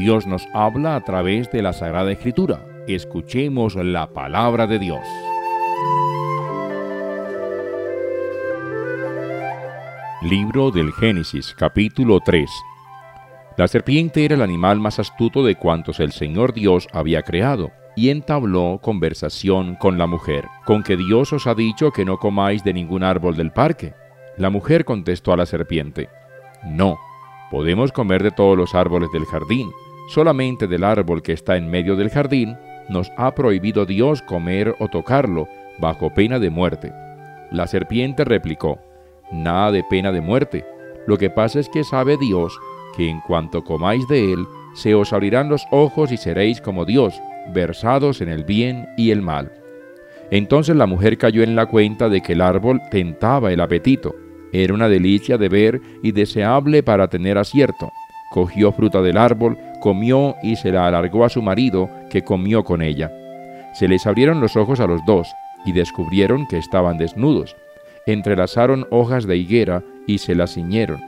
Dios nos habla a través de la Sagrada Escritura. Escuchemos la palabra de Dios. Libro del Génesis, capítulo 3. La serpiente era el animal más astuto de cuantos el Señor Dios había creado, y entabló conversación con la mujer, con que Dios os ha dicho que no comáis de ningún árbol del parque. La mujer contestó a la serpiente, No, Podemos comer de todos los árboles del jardín, solamente del árbol que está en medio del jardín nos ha prohibido Dios comer o tocarlo, bajo pena de muerte. La serpiente replicó, Nada de pena de muerte. Lo que pasa es que sabe Dios que en cuanto comáis de él, se os abrirán los ojos y seréis como Dios, versados en el bien y el mal. Entonces la mujer cayó en la cuenta de que el árbol tentaba el apetito era una delicia de ver y deseable para tener acierto. Cogió fruta del árbol, comió y se la alargó a su marido, que comió con ella. Se les abrieron los ojos a los dos, y descubrieron que estaban desnudos. Entrelazaron hojas de higuera y se las ciñeron.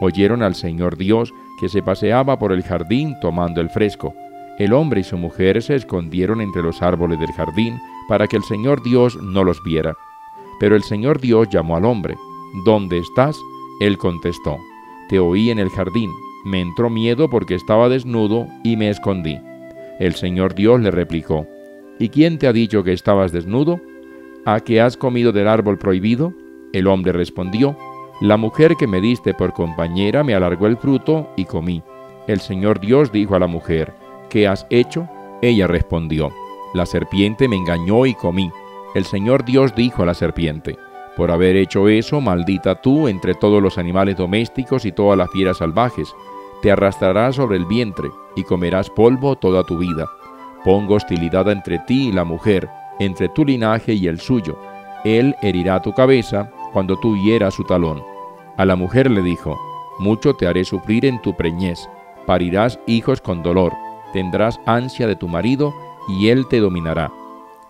Oyeron al Señor Dios que se paseaba por el jardín tomando el fresco. El hombre y su mujer se escondieron entre los árboles del jardín para que el Señor Dios no los viera. Pero el Señor Dios llamó al hombre ¿Dónde estás? Él contestó, Te oí en el jardín, me entró miedo porque estaba desnudo y me escondí. El Señor Dios le replicó, ¿Y quién te ha dicho que estabas desnudo? ¿A que has comido del árbol prohibido? El hombre respondió, La mujer que me diste por compañera me alargó el fruto y comí. El Señor Dios dijo a la mujer, ¿qué has hecho? Ella respondió, La serpiente me engañó y comí. El Señor Dios dijo a la serpiente, por haber hecho eso, maldita tú entre todos los animales domésticos y todas las fieras salvajes. Te arrastrarás sobre el vientre y comerás polvo toda tu vida. Pongo hostilidad entre ti y la mujer, entre tu linaje y el suyo. Él herirá tu cabeza cuando tú hieras su talón. A la mujer le dijo, Mucho te haré sufrir en tu preñez, parirás hijos con dolor, tendrás ansia de tu marido y él te dominará.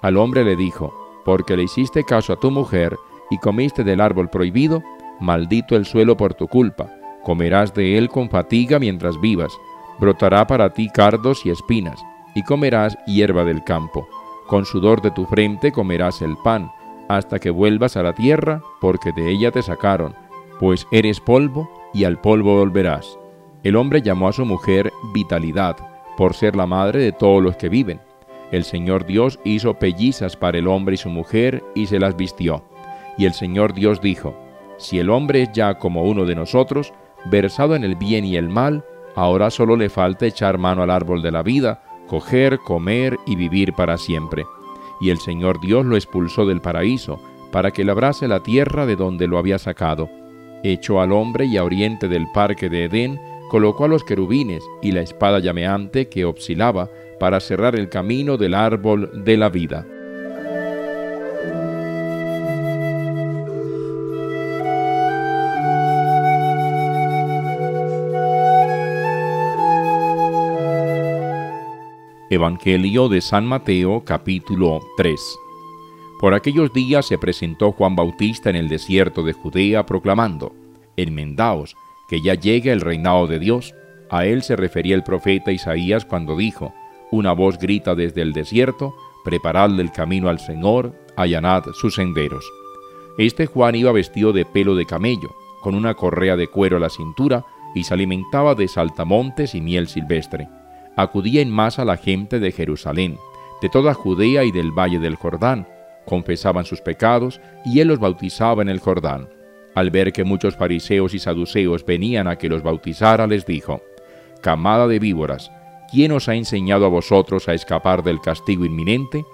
Al hombre le dijo, Porque le hiciste caso a tu mujer, y comiste del árbol prohibido, maldito el suelo por tu culpa, comerás de él con fatiga mientras vivas, brotará para ti cardos y espinas, y comerás hierba del campo. Con sudor de tu frente comerás el pan, hasta que vuelvas a la tierra, porque de ella te sacaron, pues eres polvo, y al polvo volverás. El hombre llamó a su mujer vitalidad, por ser la madre de todos los que viven. El Señor Dios hizo pellizas para el hombre y su mujer, y se las vistió. Y el Señor Dios dijo, Si el hombre es ya como uno de nosotros, versado en el bien y el mal, ahora solo le falta echar mano al árbol de la vida, coger, comer y vivir para siempre. Y el Señor Dios lo expulsó del paraíso, para que labrase la tierra de donde lo había sacado. Echó al hombre y a oriente del parque de Edén, colocó a los querubines y la espada llameante que oscilaba para cerrar el camino del árbol de la vida. Evangelio de San Mateo capítulo 3 Por aquellos días se presentó Juan Bautista en el desierto de Judea proclamando, Enmendaos, que ya llega el reinado de Dios. A él se refería el profeta Isaías cuando dijo, Una voz grita desde el desierto, Preparadle el camino al Señor, allanad sus senderos. Este Juan iba vestido de pelo de camello, con una correa de cuero a la cintura, y se alimentaba de saltamontes y miel silvestre acudía en masa la gente de Jerusalén, de toda Judea y del valle del Jordán, confesaban sus pecados y él los bautizaba en el Jordán. Al ver que muchos fariseos y saduceos venían a que los bautizara, les dijo, Camada de víboras, ¿quién os ha enseñado a vosotros a escapar del castigo inminente?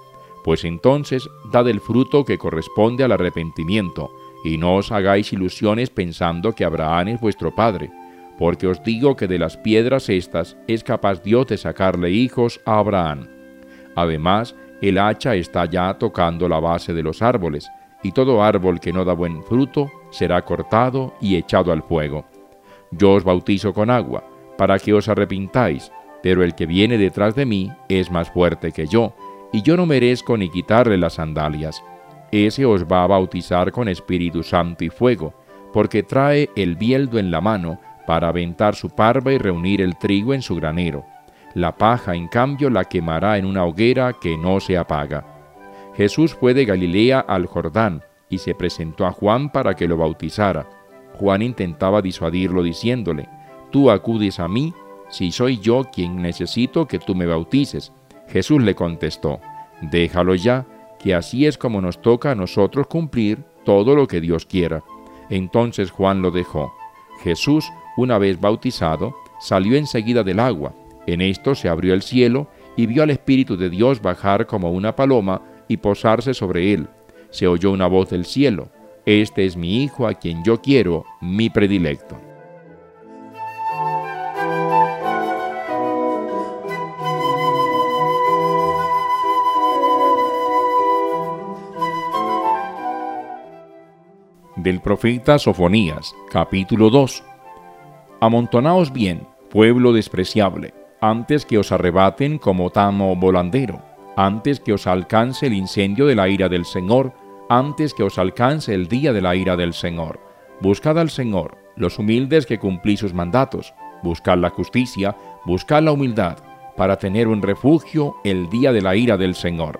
Pues entonces dad el fruto que corresponde al arrepentimiento, y no os hagáis ilusiones pensando que Abraham es vuestro padre porque os digo que de las piedras estas es capaz Dios de sacarle hijos a Abraham. Además, el hacha está ya tocando la base de los árboles, y todo árbol que no da buen fruto será cortado y echado al fuego. Yo os bautizo con agua, para que os arrepintáis, pero el que viene detrás de mí es más fuerte que yo, y yo no merezco ni quitarle las sandalias. Ese os va a bautizar con Espíritu Santo y fuego, porque trae el bieldo en la mano para aventar su parva y reunir el trigo en su granero. la paja en cambio la quemará en una hoguera que no se apaga. Jesús fue de Galilea al Jordán y se presentó a Juan para que lo bautizara. Juan intentaba disuadirlo diciéndole, Tú acudes a mí si soy yo quien necesito que tú me bautices. Jesús le contestó, Déjalo ya, que así es como nos toca a nosotros cumplir todo lo que Dios quiera. Entonces Juan lo dejó. Jesús, una vez bautizado, salió enseguida del agua. En esto se abrió el cielo y vio al Espíritu de Dios bajar como una paloma y posarse sobre él. Se oyó una voz del cielo. Este es mi Hijo a quien yo quiero, mi predilecto. del profeta Sofonías, capítulo 2. Amontonaos bien, pueblo despreciable, antes que os arrebaten como tamo volandero, antes que os alcance el incendio de la ira del Señor, antes que os alcance el día de la ira del Señor. Buscad al Señor, los humildes que cumplís sus mandatos, buscad la justicia, buscad la humildad, para tener un refugio el día de la ira del Señor.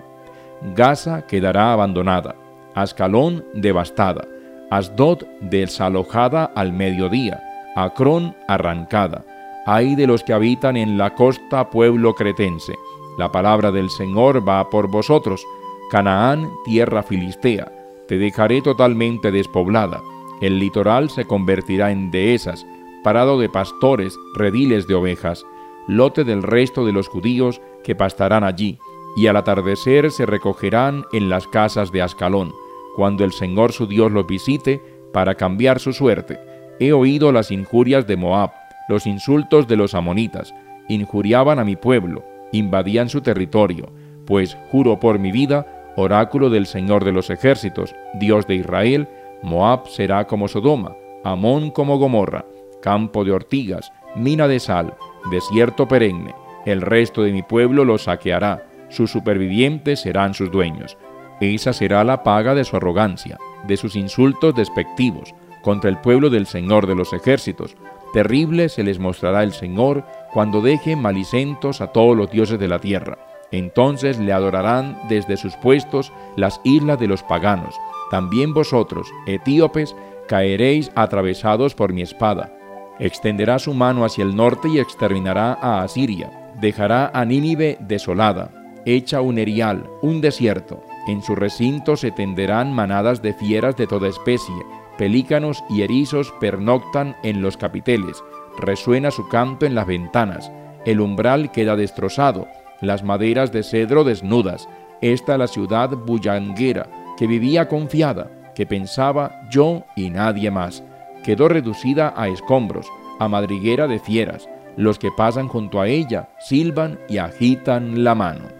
Gaza quedará abandonada, Ascalón devastada, Asdod desalojada al mediodía, Acrón arrancada. Ay de los que habitan en la costa pueblo cretense. La palabra del Señor va por vosotros. Canaán, tierra filistea, te dejaré totalmente despoblada. El litoral se convertirá en dehesas, parado de pastores, rediles de ovejas, lote del resto de los judíos que pastarán allí, y al atardecer se recogerán en las casas de Ascalón cuando el Señor su Dios los visite para cambiar su suerte. He oído las injurias de Moab, los insultos de los amonitas, injuriaban a mi pueblo, invadían su territorio, pues juro por mi vida, oráculo del Señor de los ejércitos, Dios de Israel, Moab será como Sodoma, Amón como Gomorra, campo de ortigas, mina de sal, desierto perenne. El resto de mi pueblo lo saqueará, sus supervivientes serán sus dueños. Esa será la paga de su arrogancia, de sus insultos despectivos contra el pueblo del Señor de los ejércitos. Terrible se les mostrará el Señor cuando deje malicentos a todos los dioses de la tierra. Entonces le adorarán desde sus puestos las islas de los paganos. También vosotros, etíopes, caeréis atravesados por mi espada. Extenderá su mano hacia el norte y exterminará a Asiria. Dejará a Nínive desolada, hecha un erial, un desierto. En su recinto se tenderán manadas de fieras de toda especie, pelícanos y erizos pernoctan en los capiteles, resuena su canto en las ventanas, el umbral queda destrozado, las maderas de cedro desnudas, esta la ciudad bullanguera, que vivía confiada, que pensaba yo y nadie más, quedó reducida a escombros, a madriguera de fieras, los que pasan junto a ella silban y agitan la mano.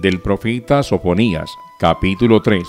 Del profeta Sofonías, capítulo 3.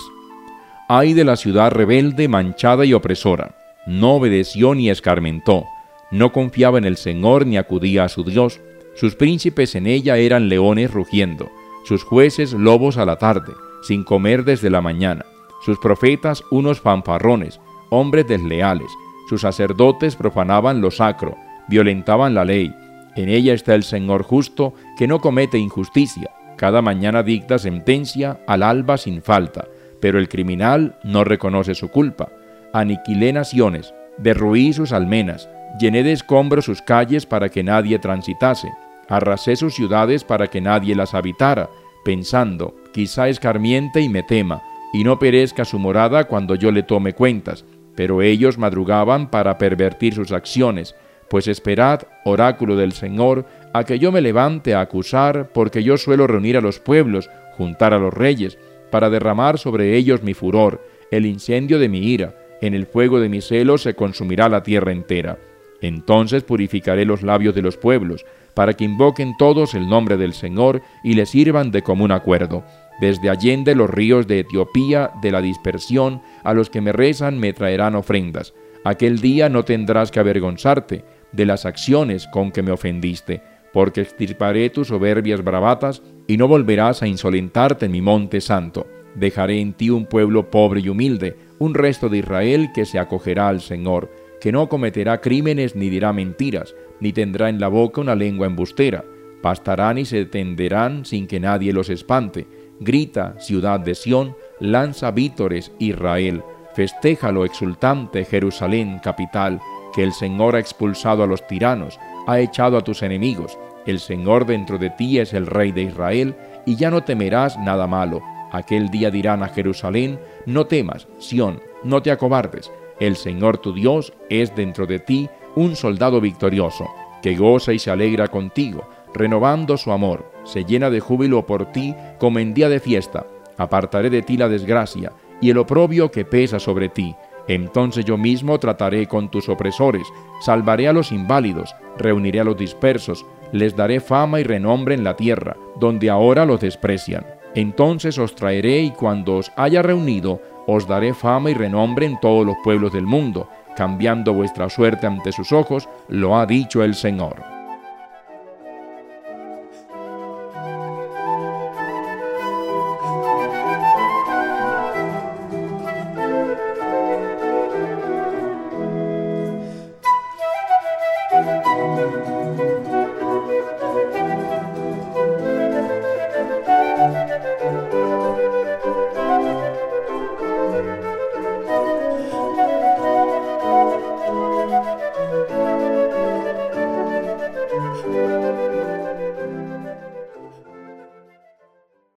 Ay de la ciudad rebelde, manchada y opresora. No obedeció ni escarmentó, no confiaba en el Señor ni acudía a su Dios. Sus príncipes en ella eran leones rugiendo, sus jueces lobos a la tarde, sin comer desde la mañana, sus profetas unos fanfarrones, hombres desleales, sus sacerdotes profanaban lo sacro, violentaban la ley. En ella está el Señor justo, que no comete injusticia, cada mañana dicta sentencia al alba sin falta, pero el criminal no reconoce su culpa. Aniquilé naciones, derruí sus almenas, llené de escombros sus calles para que nadie transitase, arrasé sus ciudades para que nadie las habitara, pensando, quizá escarmiente y me tema, y no perezca su morada cuando yo le tome cuentas. Pero ellos madrugaban para pervertir sus acciones, pues esperad, oráculo del Señor, a que yo me levante a acusar, porque yo suelo reunir a los pueblos, juntar a los reyes, para derramar sobre ellos mi furor, el incendio de mi ira, en el fuego de mi celo se consumirá la tierra entera. Entonces purificaré los labios de los pueblos, para que invoquen todos el nombre del Señor y le sirvan de común acuerdo. Desde allende los ríos de Etiopía, de la dispersión, a los que me rezan me traerán ofrendas. Aquel día no tendrás que avergonzarte de las acciones con que me ofendiste, porque extirparé tus soberbias bravatas y no volverás a insolentarte en mi monte santo. Dejaré en ti un pueblo pobre y humilde, un resto de Israel que se acogerá al Señor, que no cometerá crímenes ni dirá mentiras, ni tendrá en la boca una lengua embustera. Pastarán y se tenderán sin que nadie los espante. Grita, ciudad de Sión, lanza vítores, Israel. Festéjalo exultante, Jerusalén, capital, que el Señor ha expulsado a los tiranos, ha echado a tus enemigos. El Señor dentro de ti es el Rey de Israel, y ya no temerás nada malo. Aquel día dirán a Jerusalén, no temas, Sión, no te acobardes. El Señor tu Dios es dentro de ti un soldado victorioso, que goza y se alegra contigo, renovando su amor, se llena de júbilo por ti como en día de fiesta. Apartaré de ti la desgracia y el oprobio que pesa sobre ti. Entonces yo mismo trataré con tus opresores, salvaré a los inválidos, reuniré a los dispersos, les daré fama y renombre en la tierra, donde ahora los desprecian. Entonces os traeré y cuando os haya reunido, os daré fama y renombre en todos los pueblos del mundo, cambiando vuestra suerte ante sus ojos, lo ha dicho el Señor. Música